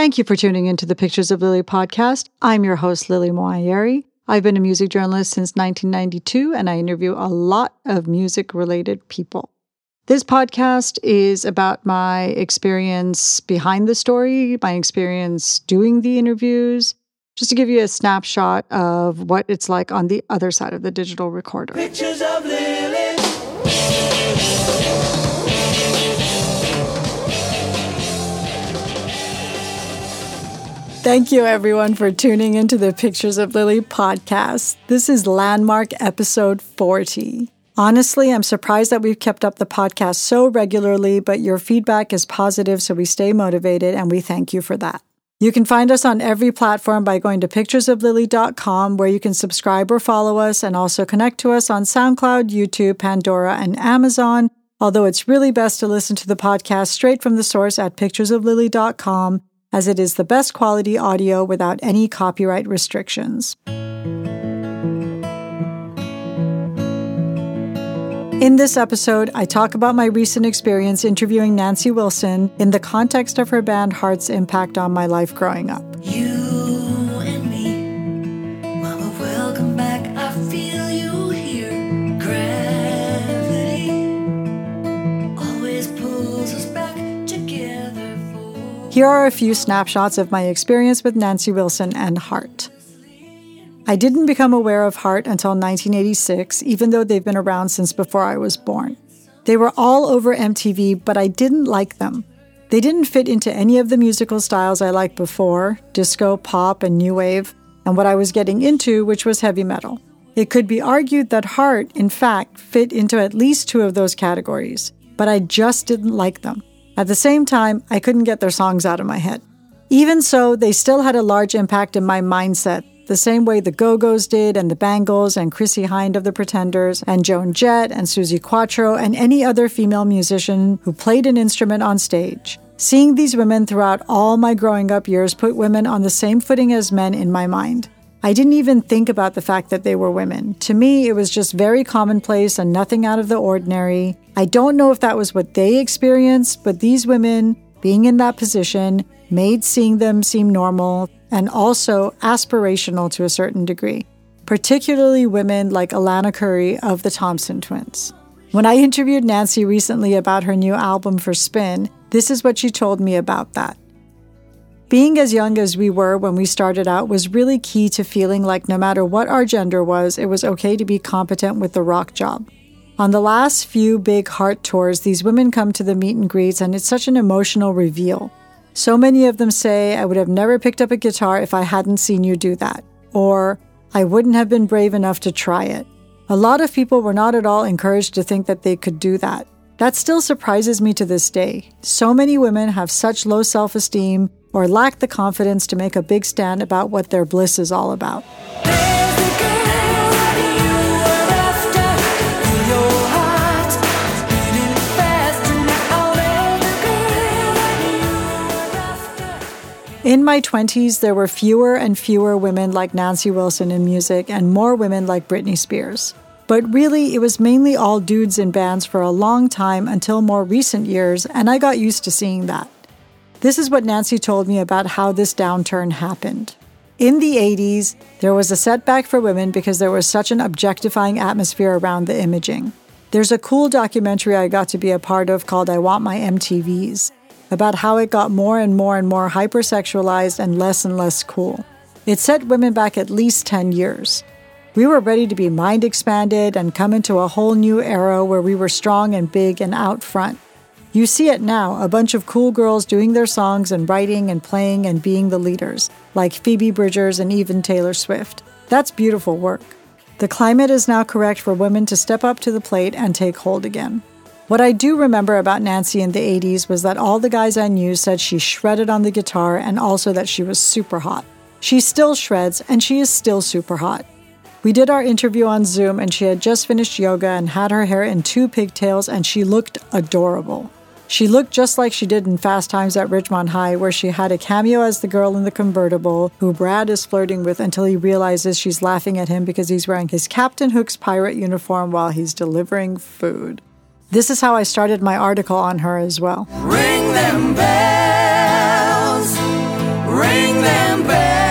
Thank you for tuning into the Pictures of Lily podcast. I'm your host, Lily Moayeri. I've been a music journalist since 1992, and I interview a lot of music related people. This podcast is about my experience behind the story, my experience doing the interviews, just to give you a snapshot of what it's like on the other side of the digital recorder. Pictures of Lily. Thank you, everyone, for tuning into the Pictures of Lily podcast. This is Landmark episode 40. Honestly, I'm surprised that we've kept up the podcast so regularly, but your feedback is positive, so we stay motivated, and we thank you for that. You can find us on every platform by going to picturesoflily.com, where you can subscribe or follow us, and also connect to us on SoundCloud, YouTube, Pandora, and Amazon. Although it's really best to listen to the podcast straight from the source at picturesoflily.com as it is the best quality audio without any copyright restrictions. In this episode, I talk about my recent experience interviewing Nancy Wilson in the context of her band Heart's impact on my life growing up. You Here are a few snapshots of my experience with Nancy Wilson and Heart. I didn't become aware of Heart until 1986, even though they've been around since before I was born. They were all over MTV, but I didn't like them. They didn't fit into any of the musical styles I liked before disco, pop, and new wave, and what I was getting into, which was heavy metal. It could be argued that Heart, in fact, fit into at least two of those categories, but I just didn't like them. At the same time, I couldn't get their songs out of my head. Even so, they still had a large impact in my mindset, the same way the Go Go's did, and the Bangles, and Chrissie Hynde of the Pretenders, and Joan Jett, and Suzi Quatro, and any other female musician who played an instrument on stage. Seeing these women throughout all my growing up years put women on the same footing as men in my mind. I didn't even think about the fact that they were women. To me, it was just very commonplace and nothing out of the ordinary. I don't know if that was what they experienced, but these women, being in that position, made seeing them seem normal and also aspirational to a certain degree, particularly women like Alannah Currie of the Thompson twins. When I interviewed Nancy recently about her new album for Spin, this is what she told me about that. Being as young as we were when we started out was really key to feeling like no matter what our gender was, it was okay to be competent with the rock job. On the last few big heart tours, these women come to the meet and greets, and it's such an emotional reveal. So many of them say, I would have never picked up a guitar if I hadn't seen you do that. Or, I wouldn't have been brave enough to try it. A lot of people were not at all encouraged to think that they could do that. That still surprises me to this day. So many women have such low self esteem or lack the confidence to make a big stand about what their bliss is all about. In my 20s, there were fewer and fewer women like Nancy Wilson in music and more women like Britney Spears. But really, it was mainly all dudes in bands for a long time until more recent years, and I got used to seeing that. This is what Nancy told me about how this downturn happened. In the 80s, there was a setback for women because there was such an objectifying atmosphere around the imaging. There's a cool documentary I got to be a part of called I Want My MTVs about how it got more and more and more hypersexualized and less and less cool. It set women back at least 10 years. We were ready to be mind expanded and come into a whole new era where we were strong and big and out front. You see it now a bunch of cool girls doing their songs and writing and playing and being the leaders, like Phoebe Bridgers and even Taylor Swift. That's beautiful work. The climate is now correct for women to step up to the plate and take hold again. What I do remember about Nancy in the 80s was that all the guys I knew said she shredded on the guitar and also that she was super hot. She still shreds and she is still super hot. We did our interview on Zoom and she had just finished yoga and had her hair in two pigtails and she looked adorable. She looked just like she did in Fast Times at Ridgemont High, where she had a cameo as the girl in the convertible who Brad is flirting with until he realizes she's laughing at him because he's wearing his Captain Hook's pirate uniform while he's delivering food. This is how I started my article on her as well. Bring them bells! Ring them bells.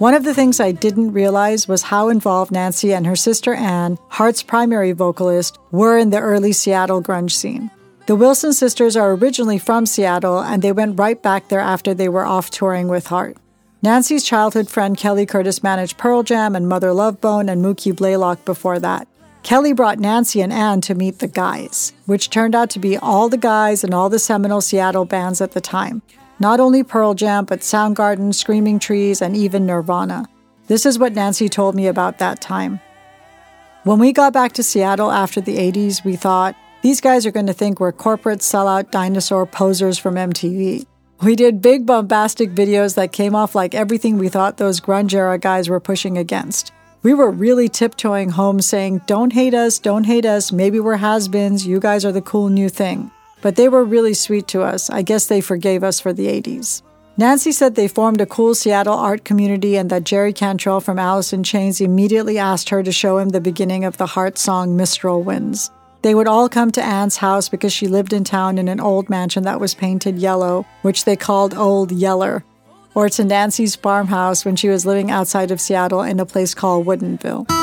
One of the things I didn't realize was how involved Nancy and her sister Anne, Heart's primary vocalist, were in the early Seattle grunge scene. The Wilson sisters are originally from Seattle and they went right back there after they were off touring with Heart. Nancy's childhood friend Kelly Curtis managed Pearl Jam and Mother Love Bone and Mookie Blaylock before that. Kelly brought Nancy and Anne to meet the guys, which turned out to be all the guys and all the seminal Seattle bands at the time. Not only Pearl Jam, but Soundgarden, Screaming Trees, and even Nirvana. This is what Nancy told me about that time. When we got back to Seattle after the 80s, we thought, these guys are going to think we're corporate sellout dinosaur posers from MTV. We did big bombastic videos that came off like everything we thought those grunge era guys were pushing against. We were really tiptoeing home saying, Don't hate us, don't hate us, maybe we're has beens, you guys are the cool new thing. But they were really sweet to us. I guess they forgave us for the 80s. Nancy said they formed a cool Seattle art community and that Jerry Cantrell from Alice in Chains immediately asked her to show him the beginning of the Heart song Mistral Winds. They would all come to Anne's house because she lived in town in an old mansion that was painted yellow, which they called Old Yeller, or to Nancy's farmhouse when she was living outside of Seattle in a place called Woodinville.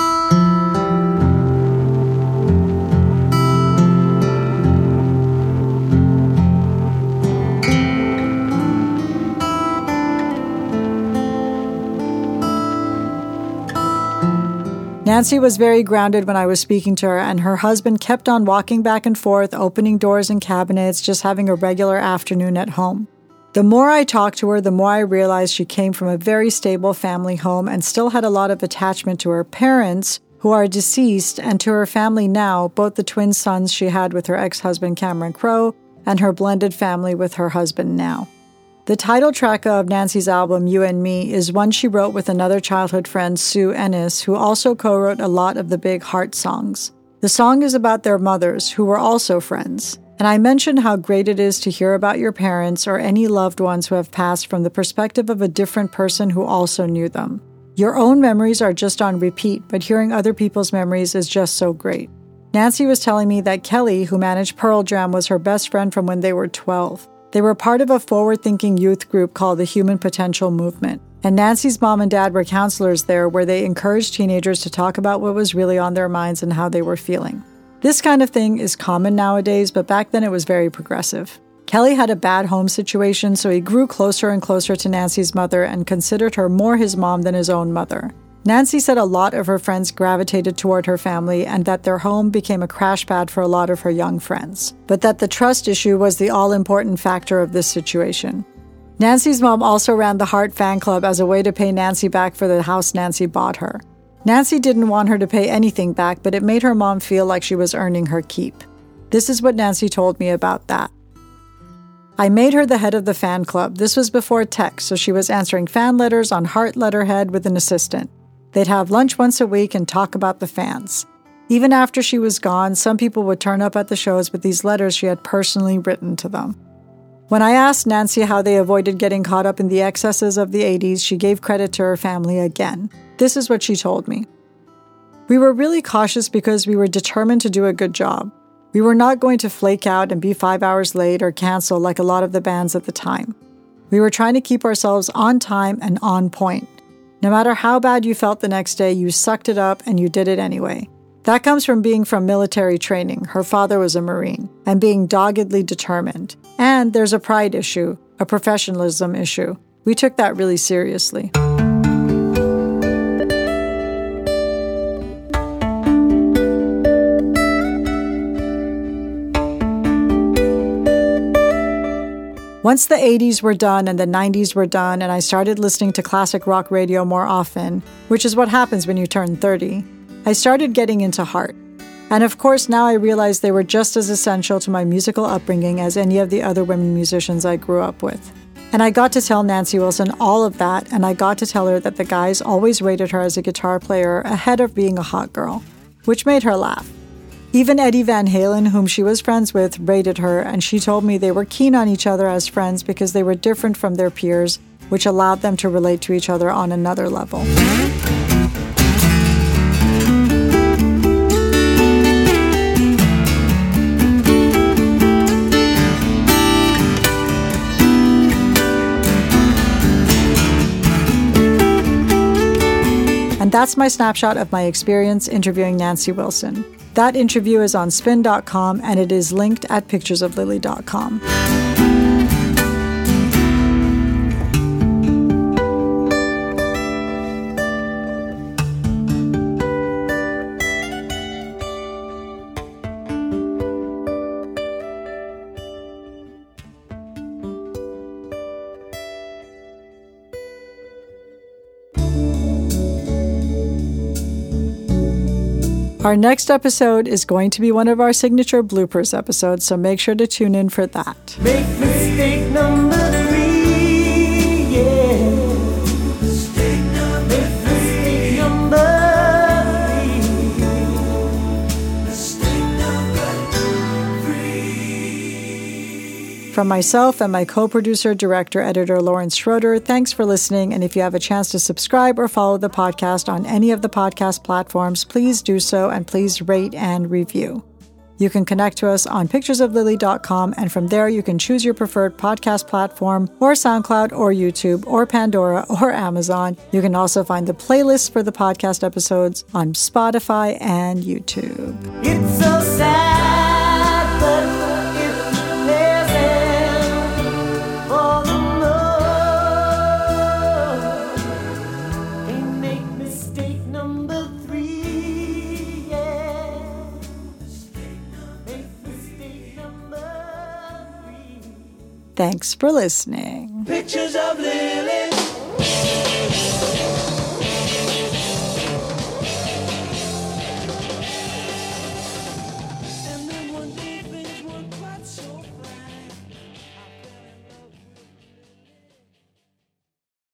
Nancy was very grounded when I was speaking to her, and her husband kept on walking back and forth, opening doors and cabinets, just having a regular afternoon at home. The more I talked to her, the more I realized she came from a very stable family home and still had a lot of attachment to her parents, who are deceased, and to her family now, both the twin sons she had with her ex husband Cameron Crowe and her blended family with her husband now. The title track of Nancy's album, You and Me, is one she wrote with another childhood friend, Sue Ennis, who also co wrote a lot of the big heart songs. The song is about their mothers, who were also friends. And I mentioned how great it is to hear about your parents or any loved ones who have passed from the perspective of a different person who also knew them. Your own memories are just on repeat, but hearing other people's memories is just so great. Nancy was telling me that Kelly, who managed Pearl Jam, was her best friend from when they were 12. They were part of a forward thinking youth group called the Human Potential Movement. And Nancy's mom and dad were counselors there where they encouraged teenagers to talk about what was really on their minds and how they were feeling. This kind of thing is common nowadays, but back then it was very progressive. Kelly had a bad home situation, so he grew closer and closer to Nancy's mother and considered her more his mom than his own mother. Nancy said a lot of her friends gravitated toward her family and that their home became a crash pad for a lot of her young friends, but that the trust issue was the all important factor of this situation. Nancy's mom also ran the Heart fan club as a way to pay Nancy back for the house Nancy bought her. Nancy didn't want her to pay anything back, but it made her mom feel like she was earning her keep. This is what Nancy told me about that. I made her the head of the fan club. This was before text, so she was answering fan letters on Heart letterhead with an assistant. They'd have lunch once a week and talk about the fans. Even after she was gone, some people would turn up at the shows with these letters she had personally written to them. When I asked Nancy how they avoided getting caught up in the excesses of the 80s, she gave credit to her family again. This is what she told me. We were really cautious because we were determined to do a good job. We were not going to flake out and be five hours late or cancel like a lot of the bands at the time. We were trying to keep ourselves on time and on point. No matter how bad you felt the next day, you sucked it up and you did it anyway. That comes from being from military training. Her father was a Marine, and being doggedly determined. And there's a pride issue, a professionalism issue. We took that really seriously. Once the 80s were done and the 90s were done, and I started listening to classic rock radio more often, which is what happens when you turn 30, I started getting into Heart. And of course, now I realize they were just as essential to my musical upbringing as any of the other women musicians I grew up with. And I got to tell Nancy Wilson all of that, and I got to tell her that the guys always rated her as a guitar player ahead of being a hot girl, which made her laugh. Even Eddie Van Halen, whom she was friends with, rated her, and she told me they were keen on each other as friends because they were different from their peers, which allowed them to relate to each other on another level. And that's my snapshot of my experience interviewing Nancy Wilson. That interview is on spin.com and it is linked at picturesoflily.com. Our next episode is going to be one of our signature bloopers episodes, so make sure to tune in for that. From myself and my co producer, director, editor Lawrence Schroeder, thanks for listening. And if you have a chance to subscribe or follow the podcast on any of the podcast platforms, please do so and please rate and review. You can connect to us on picturesoflily.com, and from there you can choose your preferred podcast platform, or SoundCloud, or YouTube, or Pandora, or Amazon. You can also find the playlists for the podcast episodes on Spotify and YouTube. It's so sad, but Thanks for listening. Pictures of Lily.